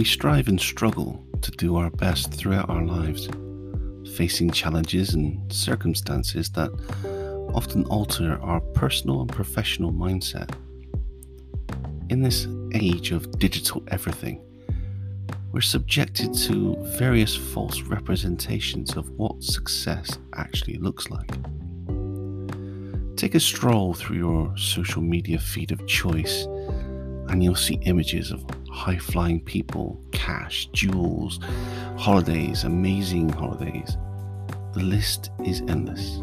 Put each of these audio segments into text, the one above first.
We strive and struggle to do our best throughout our lives, facing challenges and circumstances that often alter our personal and professional mindset. In this age of digital everything, we're subjected to various false representations of what success actually looks like. Take a stroll through your social media feed of choice, and you'll see images of high flying people, cash, jewels, holidays, amazing holidays. The list is endless.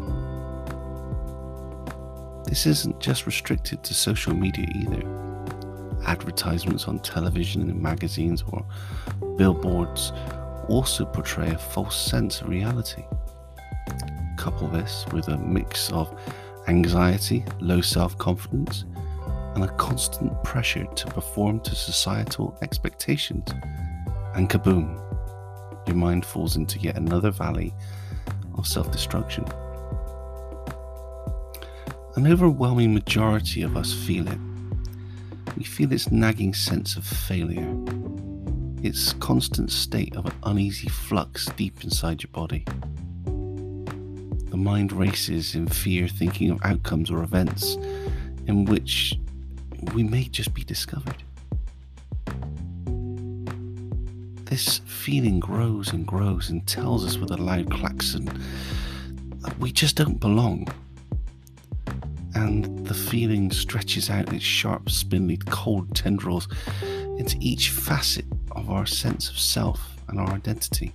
This isn't just restricted to social media either. Advertisements on television and magazines or billboards also portray a false sense of reality. Couple this with a mix of anxiety, low self confidence, and a constant pressure to perform to societal expectations, and kaboom, your mind falls into yet another valley of self destruction. An overwhelming majority of us feel it. We feel its nagging sense of failure, its constant state of an uneasy flux deep inside your body. The mind races in fear, thinking of outcomes or events in which we may just be discovered. This feeling grows and grows and tells us with a loud klaxon that we just don't belong and the feeling stretches out its sharp, spindly, cold tendrils into each facet of our sense of self and our identity.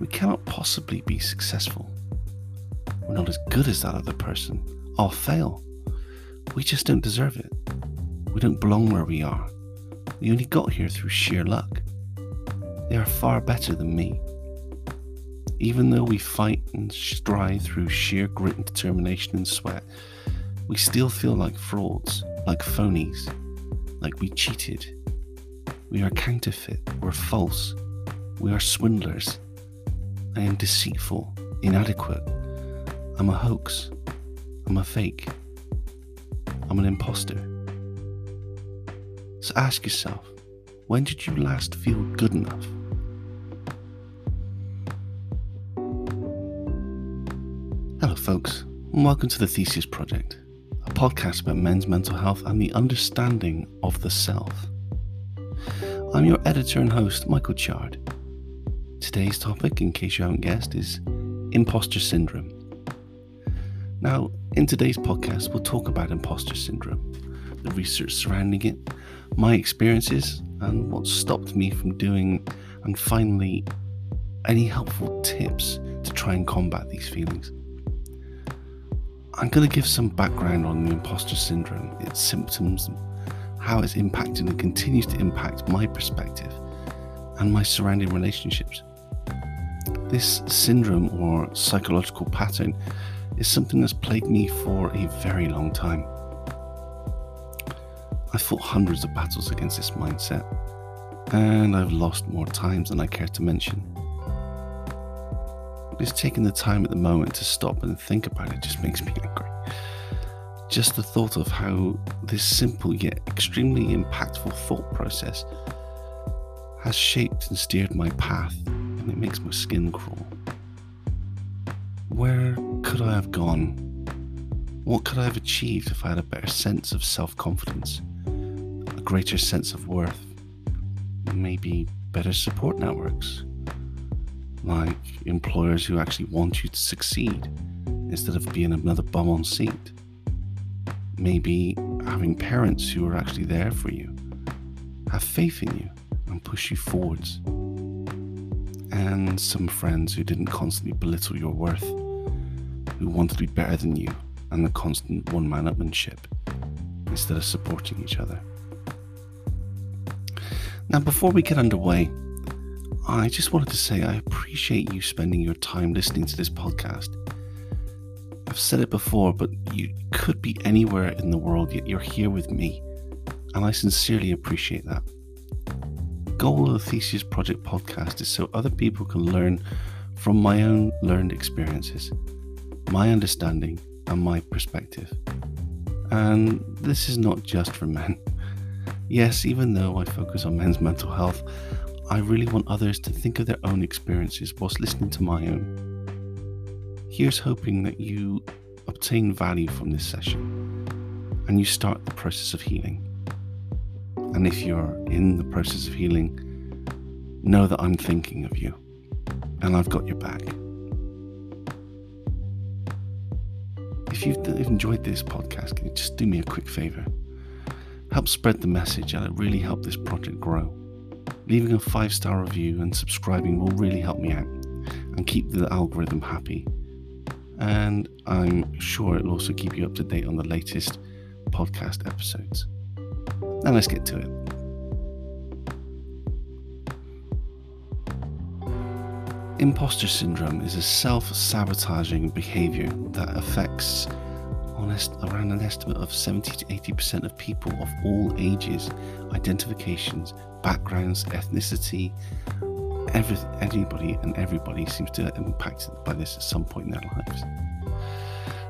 We cannot possibly be successful. We're not as good as that other person. I'll fail. We just don't deserve it. We don't belong where we are. We only got here through sheer luck. They are far better than me. Even though we fight and strive through sheer grit and determination and sweat, we still feel like frauds, like phonies, like we cheated. We are counterfeit, we're false, we are swindlers. I am deceitful, inadequate. I'm a hoax. I'm a fake. I'm an imposter. So ask yourself when did you last feel good enough? Hello, folks, and welcome to the Theseus Project, a podcast about men's mental health and the understanding of the self. I'm your editor and host, Michael Chard. Today's topic, in case you haven't guessed, is imposter syndrome. Now, in today's podcast, we'll talk about imposter syndrome, the research surrounding it, my experiences, and what stopped me from doing, and finally, any helpful tips to try and combat these feelings. I'm going to give some background on the imposter syndrome, its symptoms, how it's impacted and continues to impact my perspective and my surrounding relationships. This syndrome or psychological pattern is something that's plagued me for a very long time. I've fought hundreds of battles against this mindset, and I've lost more times than I care to mention. Just taking the time at the moment to stop and think about it just makes me angry. Just the thought of how this simple yet extremely impactful thought process has shaped and steered my path, and it makes my skin crawl. Where could I have gone? What could I have achieved if I had a better sense of self confidence, a greater sense of worth, maybe better support networks? like employers who actually want you to succeed instead of being another bum on seat. Maybe having parents who are actually there for you, have faith in you, and push you forwards. And some friends who didn't constantly belittle your worth, who wanted to be better than you, and the constant one man upmanship instead of supporting each other. Now, before we get underway, I just wanted to say I appreciate you spending your time listening to this podcast. I've said it before, but you could be anywhere in the world, yet you're here with me, and I sincerely appreciate that. The goal of the Theseus Project podcast is so other people can learn from my own learned experiences, my understanding, and my perspective. And this is not just for men. Yes, even though I focus on men's mental health, I really want others to think of their own experiences whilst listening to my own. Here's hoping that you obtain value from this session and you start the process of healing. And if you're in the process of healing, know that I'm thinking of you and I've got your back. If you've enjoyed this podcast, can you just do me a quick favor? Help spread the message and it really help this project grow. Leaving a five star review and subscribing will really help me out and keep the algorithm happy. And I'm sure it'll also keep you up to date on the latest podcast episodes. Now let's get to it. Imposter syndrome is a self sabotaging behavior that affects honest, around an estimate of 70 to 80% of people of all ages, identifications, backgrounds, ethnicity, every, anybody and everybody seems to be impacted by this at some point in their lives.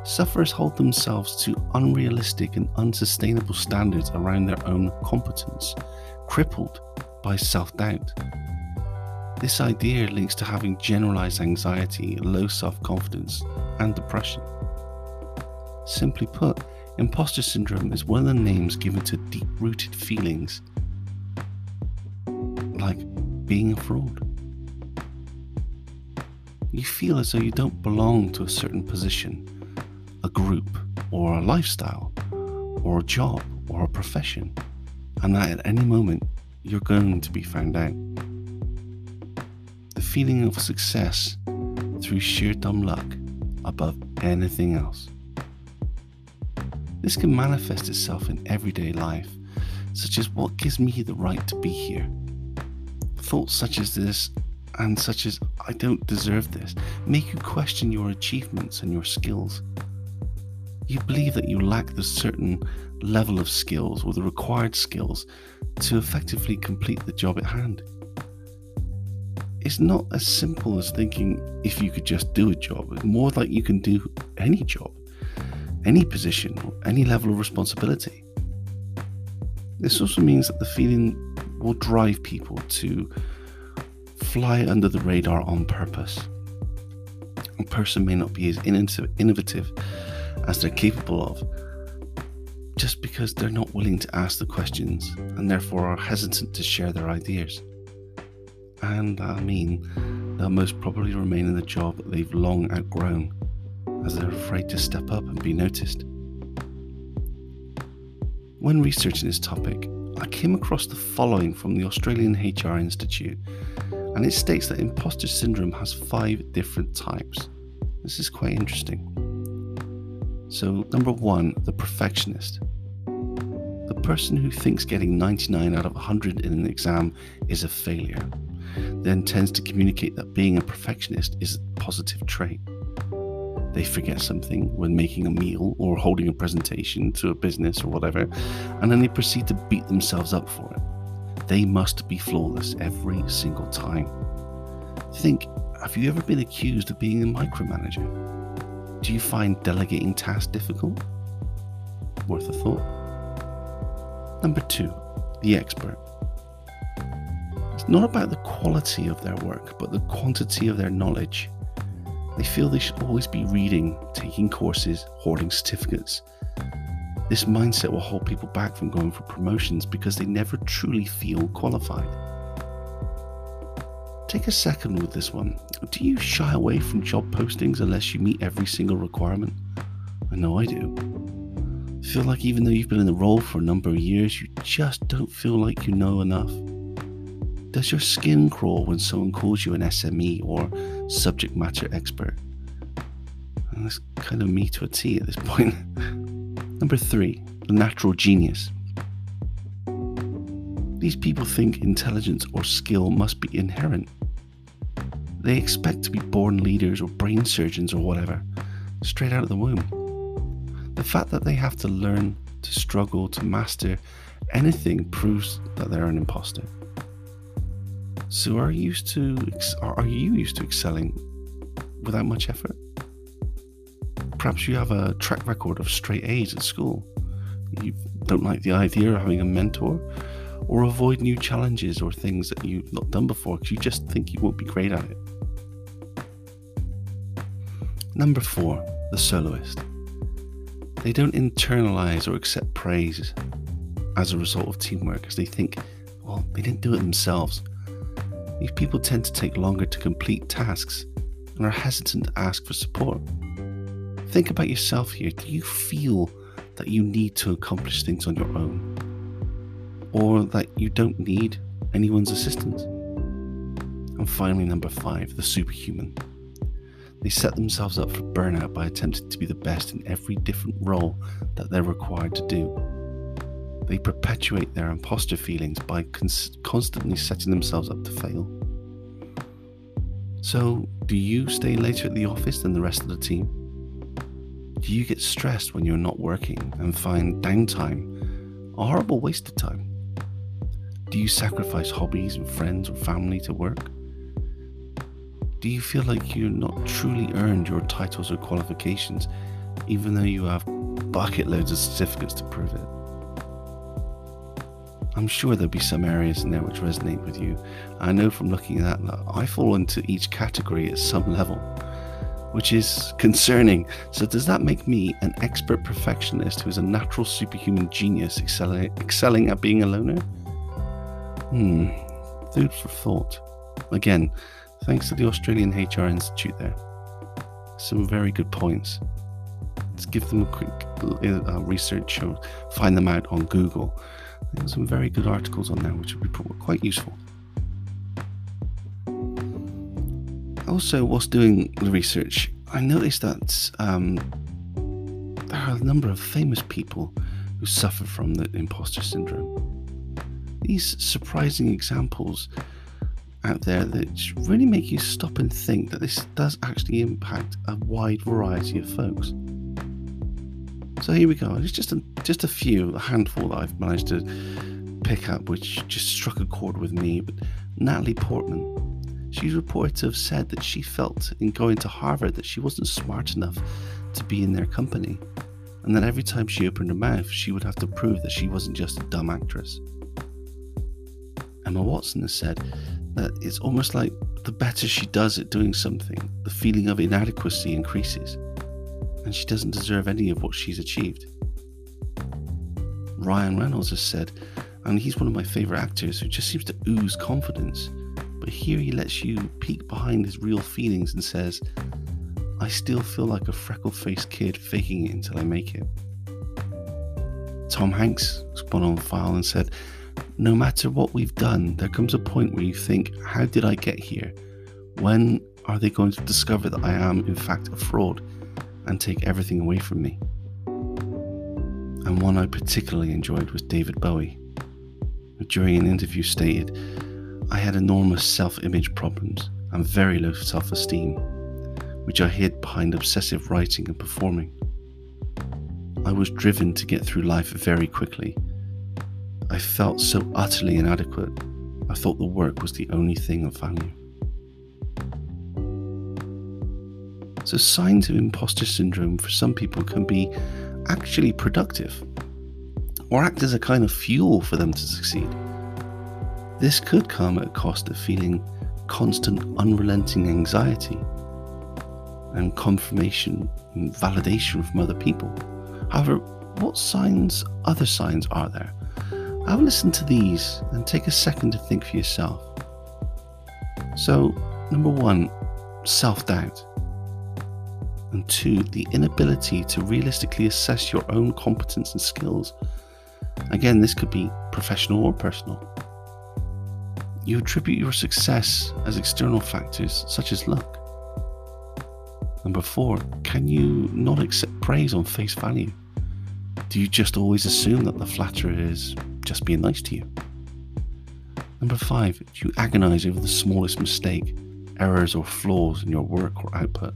Sufferers hold themselves to unrealistic and unsustainable standards around their own competence, crippled by self doubt. This idea links to having generalized anxiety, low self confidence, and depression. Simply put, imposter syndrome is one of the names given to deep rooted feelings like being a fraud. You feel as though you don't belong to a certain position a group or a lifestyle or a job or a profession, and that at any moment you're going to be found out. Feeling of success through sheer dumb luck above anything else. This can manifest itself in everyday life, such as what gives me the right to be here? Thoughts such as this and such as I don't deserve this make you question your achievements and your skills you believe that you lack the certain level of skills or the required skills to effectively complete the job at hand. It's not as simple as thinking if you could just do a job, it's more like you can do any job, any position, any level of responsibility. This also means that the feeling will drive people to fly under the radar on purpose. A person may not be as innovative as they're capable of, just because they're not willing to ask the questions and therefore are hesitant to share their ideas. And I mean, they'll most probably remain in the job they've long outgrown, as they're afraid to step up and be noticed. When researching this topic, I came across the following from the Australian HR Institute, and it states that imposter syndrome has five different types. This is quite interesting. So, number one, the perfectionist. The person who thinks getting 99 out of 100 in an exam is a failure, then tends to communicate that being a perfectionist is a positive trait. They forget something when making a meal or holding a presentation to a business or whatever, and then they proceed to beat themselves up for it. They must be flawless every single time. Think have you ever been accused of being a micromanager? Do you find delegating tasks difficult? Worth a thought. Number two, the expert. Not about the quality of their work, but the quantity of their knowledge. They feel they should always be reading, taking courses, hoarding certificates. This mindset will hold people back from going for promotions because they never truly feel qualified. Take a second with this one. Do you shy away from job postings unless you meet every single requirement? I know I do. Feel like even though you've been in the role for a number of years, you just don't feel like you know enough. Does your skin crawl when someone calls you an SME or subject matter expert? And that's kind of me to a T at this point. Number three, the natural genius. These people think intelligence or skill must be inherent. They expect to be born leaders or brain surgeons or whatever, straight out of the womb. The fact that they have to learn to struggle to master anything proves that they're an imposter. So are you used to are you used to excelling without much effort? Perhaps you have a track record of straight A's at school. You've don't like the idea of having a mentor, or avoid new challenges or things that you've not done before because you just think you won't be great at it. Number four, the soloist. They don't internalize or accept praise as a result of teamwork because they think, well, they didn't do it themselves. These people tend to take longer to complete tasks and are hesitant to ask for support. Think about yourself here. Do you feel that you need to accomplish things on your own? Or that you don't need anyone's assistance? And finally, number five, the superhuman. They set themselves up for burnout by attempting to be the best in every different role that they're required to do. They perpetuate their imposter feelings by cons- constantly setting themselves up to fail. So, do you stay later at the office than the rest of the team? Do you get stressed when you're not working and find downtime a horrible waste of time? Do you sacrifice hobbies and friends or family to work? Do you feel like you're not truly earned your titles or qualifications, even though you have bucket loads of certificates to prove it? I'm sure there'll be some areas in there which resonate with you. I know from looking at that that I fall into each category at some level, which is concerning. So, does that make me an expert perfectionist who is a natural superhuman genius excelling, excelling at being a loner? Hmm, food for thought. Again, thanks to the Australian HR Institute there. Some very good points. Let's give them a quick uh, research or find them out on Google. There's some very good articles on there which will be quite useful. Also, whilst doing the research, I noticed that um, there are a number of famous people who suffer from the imposter syndrome. These surprising examples out there that really make you stop and think that this does actually impact a wide variety of folks. So here we go. It's just a, just a few, a handful that I've managed to pick up, which just struck a chord with me. But Natalie Portman, she's reported to have said that she felt in going to Harvard that she wasn't smart enough to be in their company, and that every time she opened her mouth, she would have to prove that she wasn't just a dumb actress. Emma Watson has said that it's almost like the better she does at doing something, the feeling of inadequacy increases and she doesn't deserve any of what she's achieved. Ryan Reynolds has said, and he's one of my favourite actors who just seems to ooze confidence, but here he lets you peek behind his real feelings and says, I still feel like a freckle faced kid faking it until I make it. Tom Hanks spun on file and said, No matter what we've done, there comes a point where you think, How did I get here? When are they going to discover that I am, in fact, a fraud? And take everything away from me. And one I particularly enjoyed was David Bowie, who during an interview stated, I had enormous self image problems and very low self esteem, which I hid behind obsessive writing and performing. I was driven to get through life very quickly. I felt so utterly inadequate, I thought the work was the only thing of value. So, signs of imposter syndrome for some people can be actually productive or act as a kind of fuel for them to succeed. This could come at a cost of feeling constant, unrelenting anxiety and confirmation and validation from other people. However, what signs, other signs are there? Have a listen to these and take a second to think for yourself. So, number one, self doubt and two, the inability to realistically assess your own competence and skills. Again, this could be professional or personal. You attribute your success as external factors such as luck. Number four, can you not accept praise on face value? Do you just always assume that the flatterer is just being nice to you? Number five, do you agonize over the smallest mistake, errors, or flaws in your work or output?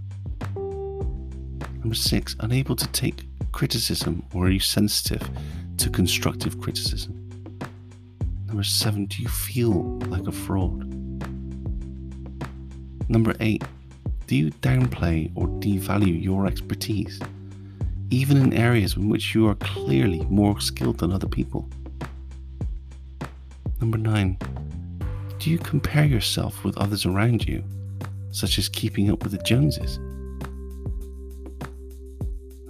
Number six, unable to take criticism or are you sensitive to constructive criticism? Number seven, do you feel like a fraud? Number eight, do you downplay or devalue your expertise, even in areas in which you are clearly more skilled than other people. Number nine, do you compare yourself with others around you, such as keeping up with the Joneses?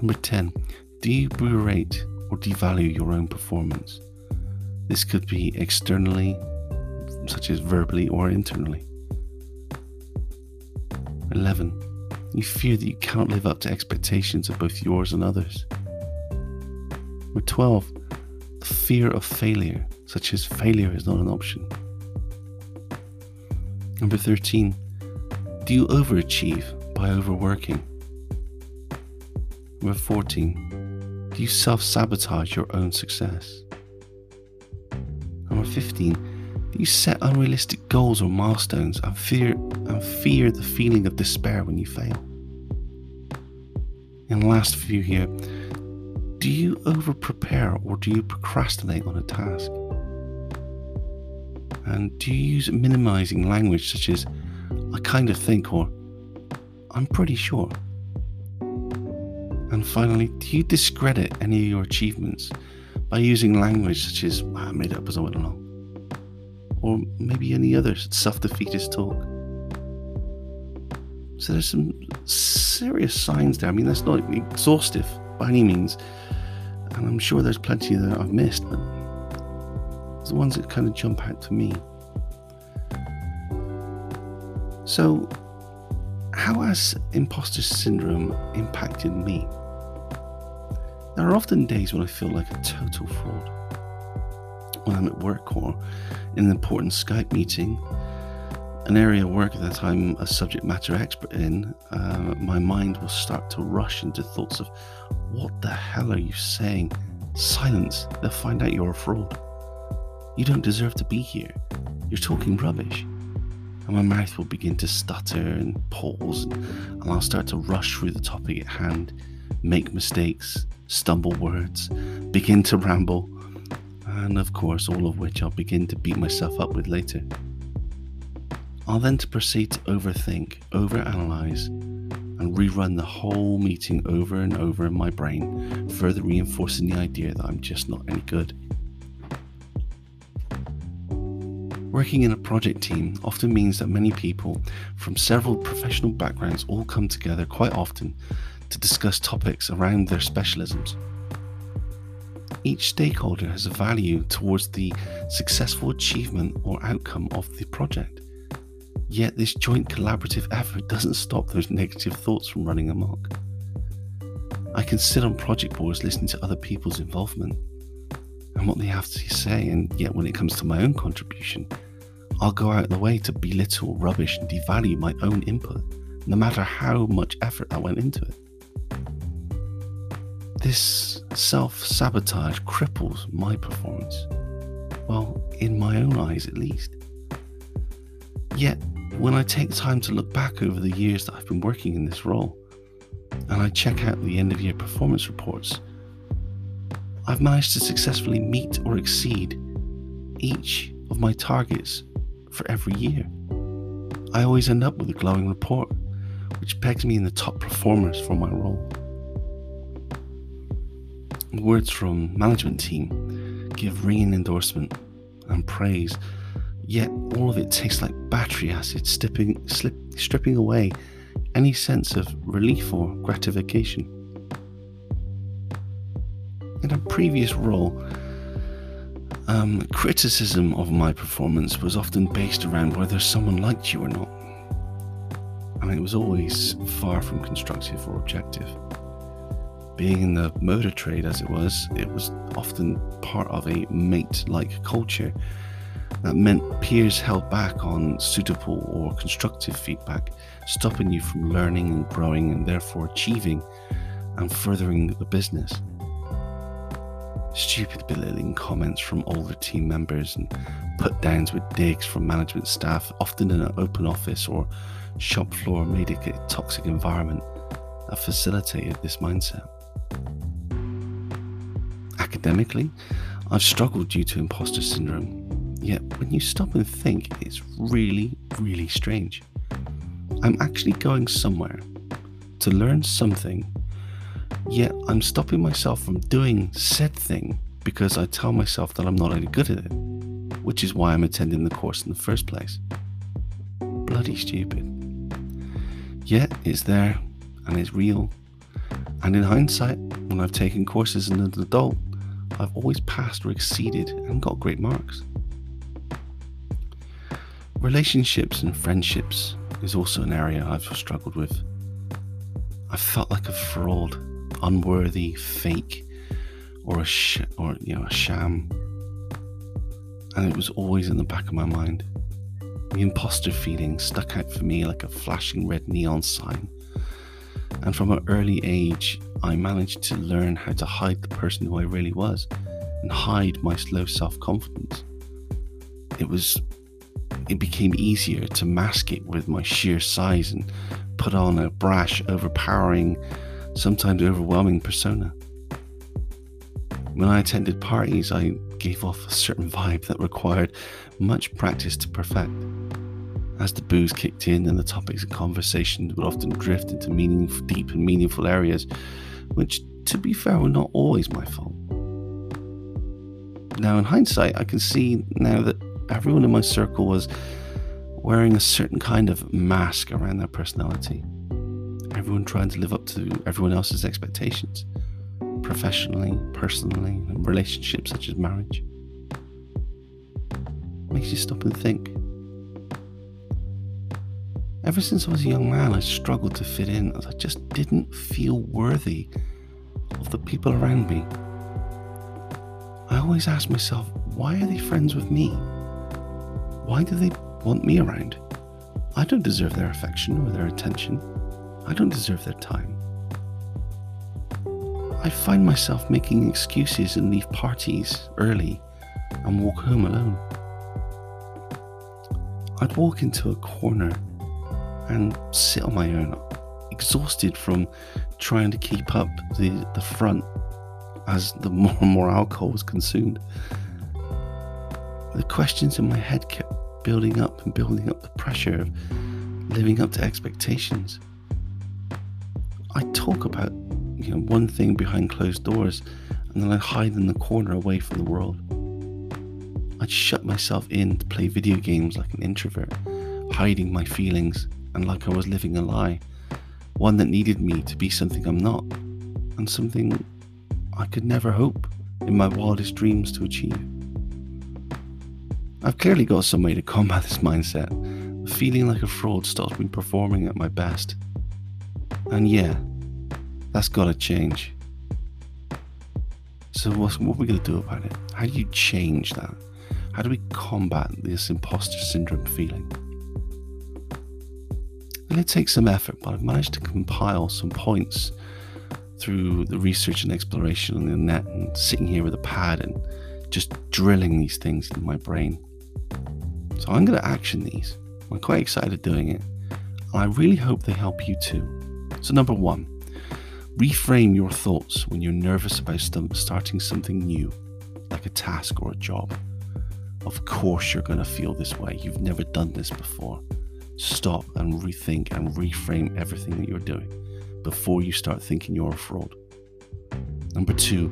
Number 10, do you berate or devalue your own performance? This could be externally, such as verbally or internally. 11. You fear that you cannot live up to expectations of both yours and others. Number 12. The fear of failure, such as failure is not an option. Number 13. Do you overachieve by overworking? Number 14. Do you self sabotage your own success? Number 15 Do you set unrealistic goals or milestones and fear and fear the feeling of despair when you fail. And last few here, do you over prepare or do you procrastinate on a task? And do you use minimizing language such as I kind of think or I'm pretty sure? And finally, do you discredit any of your achievements by using language such as ah, I made up as I went along? or maybe any other self defeatist talk. So there's some serious signs there. I mean, that's not exhaustive by any means, and I'm sure there's plenty that I've missed, but it's the ones that kind of jump out to me. So, how has imposter syndrome impacted me? There are often days when I feel like a total fraud when I'm at work or in an important Skype meeting, an area of work that I'm a subject matter expert in, uh, my mind will start to rush into thoughts of, what the hell are you saying? Silence, they'll find out you're a fraud. You don't deserve to be here. You're talking rubbish. And my mouth will begin to stutter and pause, and I'll start to rush through the topic at hand, make mistakes, stumble words, begin to ramble, and of course, all of which I'll begin to beat myself up with later. I'll then to proceed to overthink, overanalyze, and rerun the whole meeting over and over in my brain, further reinforcing the idea that I'm just not any good. Working in a project team often means that many people from several professional backgrounds all come together quite often to discuss topics around their specialisms. Each stakeholder has a value towards the successful achievement or outcome of the project. Yet, this joint collaborative effort doesn't stop those negative thoughts from running amok. I can sit on project boards listening to other people's involvement and what they have to say, and yet, when it comes to my own contribution, I'll go out of the way to belittle, rubbish, and devalue my own input, no matter how much effort I went into it. This self sabotage cripples my performance. Well, in my own eyes at least. Yet, when I take time to look back over the years that I've been working in this role, and I check out the end of year performance reports, I've managed to successfully meet or exceed each of my targets for every year. I always end up with a glowing report, which pegs me in the top performers for my role words from management team give ringing endorsement and praise, yet all of it tastes like battery acid stripping, slip, stripping away any sense of relief or gratification. In a previous role, um, criticism of my performance was often based around whether someone liked you or not. And it was always far from constructive or objective being in the motor trade as it was, it was often part of a mate like culture that meant peers held back on suitable or constructive feedback, stopping you from learning and growing and therefore achieving and furthering the business. Stupid belittling comments from older team members and put downs with digs from management staff, often in an open office or shop floor, made it a toxic environment that facilitated this mindset. Academically, I've struggled due to imposter syndrome. Yet, when you stop and think, it's really, really strange. I'm actually going somewhere to learn something, Yet I'm stopping myself from doing said thing because I tell myself that I'm not any good at it, which is why I'm attending the course in the first place. Bloody stupid. Yet it's there and it's real. And in hindsight, when I've taken courses as an adult, I've always passed or exceeded and got great marks. Relationships and friendships is also an area I've struggled with. I felt like a fraud, unworthy, fake, or a sh- or you know a sham, and it was always in the back of my mind. The imposter feeling stuck out for me like a flashing red neon sign. And from an early age, I managed to learn how to hide the person who I really was and hide my low self confidence. It was it became easier to mask it with my sheer size and put on a brash, overpowering, sometimes overwhelming persona. When I attended parties, I gave off a certain vibe that required much practice to perfect. As the booze kicked in and the topics of conversation would often drift into meaningful, deep and meaningful areas, which, to be fair, were not always my fault. Now, in hindsight, I can see now that everyone in my circle was wearing a certain kind of mask around their personality. Everyone trying to live up to everyone else's expectations, professionally, personally, in relationships such as marriage. Makes you stop and think. Ever since I was a young man, I struggled to fit in as I just didn't feel worthy of the people around me. I always ask myself, why are they friends with me? Why do they want me around? I don't deserve their affection or their attention. I don't deserve their time. I find myself making excuses and leave parties early and walk home alone. I'd walk into a corner and sit on my own, exhausted from trying to keep up the, the front as the more and more alcohol was consumed. The questions in my head kept building up and building up the pressure of living up to expectations. I talk about you know one thing behind closed doors and then I'd hide in the corner away from the world. I'd shut myself in to play video games like an introvert, hiding my feelings and like I was living a lie, one that needed me to be something I'm not, and something I could never hope in my wildest dreams to achieve. I've clearly got some way to combat this mindset. Feeling like a fraud stops me performing at my best. And yeah, that's gotta change. So, what are we gonna do about it? How do you change that? How do we combat this imposter syndrome feeling? And it takes some effort, but I've managed to compile some points through the research and exploration on the net and sitting here with a pad and just drilling these things in my brain. So I'm going to action these. I'm quite excited doing it. And I really hope they help you too. So, number one, reframe your thoughts when you're nervous about starting something new, like a task or a job. Of course, you're going to feel this way. You've never done this before. Stop and rethink and reframe everything that you're doing before you start thinking you're a fraud. Number two,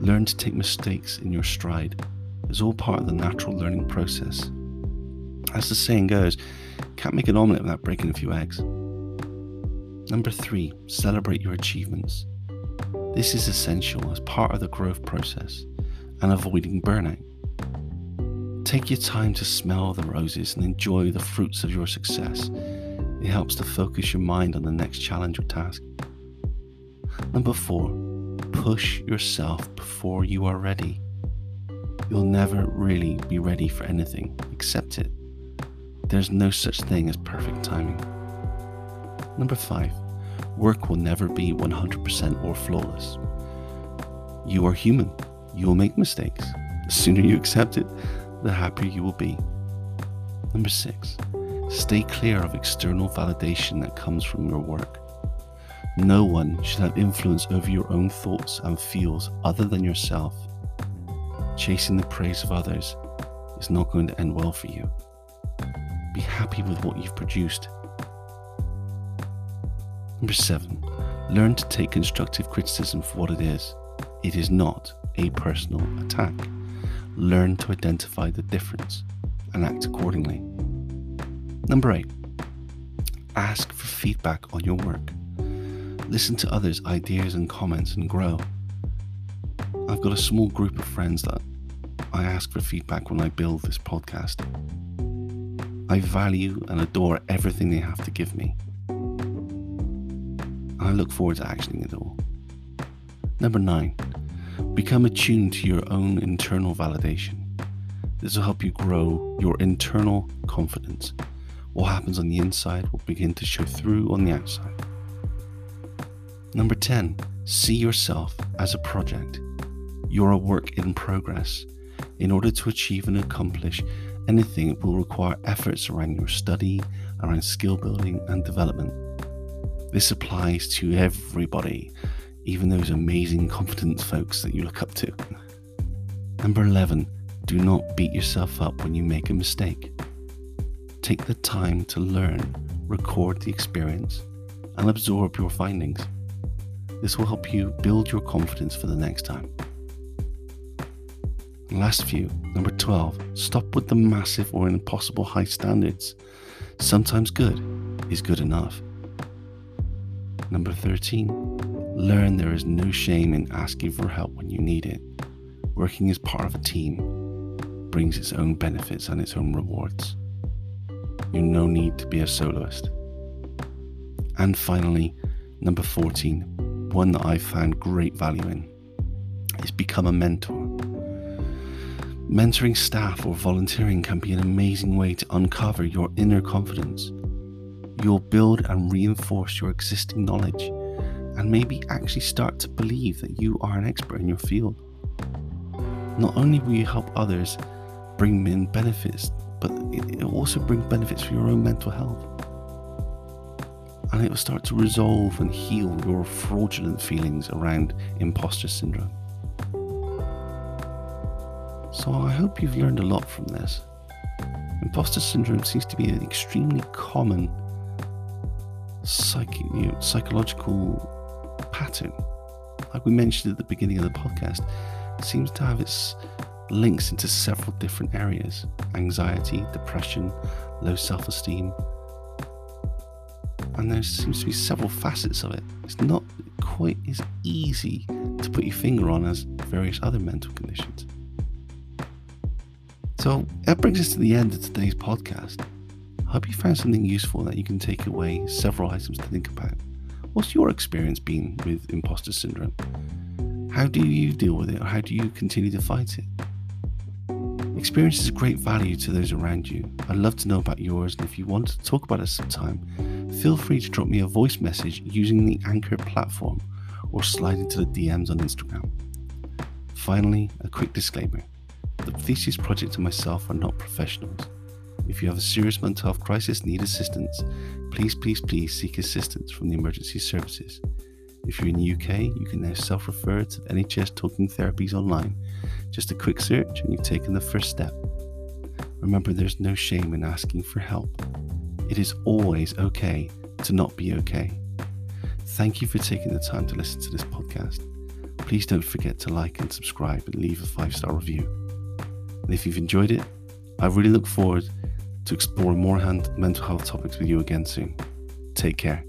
learn to take mistakes in your stride. It's all part of the natural learning process. As the saying goes, can't make an omelette without breaking a few eggs. Number three, celebrate your achievements. This is essential as part of the growth process and avoiding burnout. Take your time to smell the roses and enjoy the fruits of your success. It helps to focus your mind on the next challenge or task. Number four, push yourself before you are ready. You'll never really be ready for anything. Accept it. There's no such thing as perfect timing. Number five, work will never be 100% or flawless. You are human. You will make mistakes. The sooner you accept it, the happier you will be. Number six, stay clear of external validation that comes from your work. No one should have influence over your own thoughts and feels other than yourself. Chasing the praise of others is not going to end well for you. Be happy with what you've produced. Number seven, Learn to take constructive criticism for what it is. It is not a personal attack. Learn to identify the difference and act accordingly. Number eight, ask for feedback on your work. Listen to others' ideas and comments and grow. I've got a small group of friends that I ask for feedback when I build this podcast. I value and adore everything they have to give me. I look forward to actioning it all. Number nine, become attuned to your own internal validation. This will help you grow your internal confidence. What happens on the inside will begin to show through on the outside. Number 10, see yourself as a project. You're a work in progress. In order to achieve and accomplish anything, it will require efforts around your study, around skill building and development. This applies to everybody, even those amazing, confident folks that you look up to. Number 11, do not beat yourself up when you make a mistake. Take the time to learn, record the experience, and absorb your findings. This will help you build your confidence for the next time. Last few, number 12, stop with the massive or impossible high standards. Sometimes good is good enough. Number 13, learn there is no shame in asking for help when you need it. Working as part of a team brings its own benefits and its own rewards. You no need to be a soloist. And finally, number 14, one that I've found great value in, is become a mentor. Mentoring staff or volunteering can be an amazing way to uncover your inner confidence. You'll build and reinforce your existing knowledge and maybe actually start to believe that you are an expert in your field. Not only will you help others bring in benefits, but it will also bring benefits for your own mental health. And it will start to resolve and heal your fraudulent feelings around imposter syndrome. So I hope you've learned a lot from this. Imposter syndrome seems to be an extremely common psych- you know, psychological pattern. Like we mentioned at the beginning of the podcast, seems to have its links into several different areas anxiety, depression, low self esteem. And there seems to be several facets of it. It's not quite as easy to put your finger on as various other mental conditions. So that brings us to the end of today's podcast. I hope you found something useful that you can take away, several items to think about. What's your experience been with imposter syndrome? How do you deal with it, or how do you continue to fight it? Experience is a great value to those around you. I'd love to know about yours, and if you want to talk about it sometime, feel free to drop me a voice message using the Anchor platform or slide into the DMs on Instagram. Finally, a quick disclaimer the Theseus Project and myself are not professionals. If you have a serious mental health crisis, need assistance, please, please, please seek assistance from the emergency services. If you're in the UK, you can now self refer to NHS Talking Therapies online. Just a quick search, and you've taken the first step. Remember, there's no shame in asking for help. It is always okay to not be okay. Thank you for taking the time to listen to this podcast. Please don't forget to like and subscribe and leave a five star review. And if you've enjoyed it, I really look forward to explore more mental health topics with you again soon. Take care.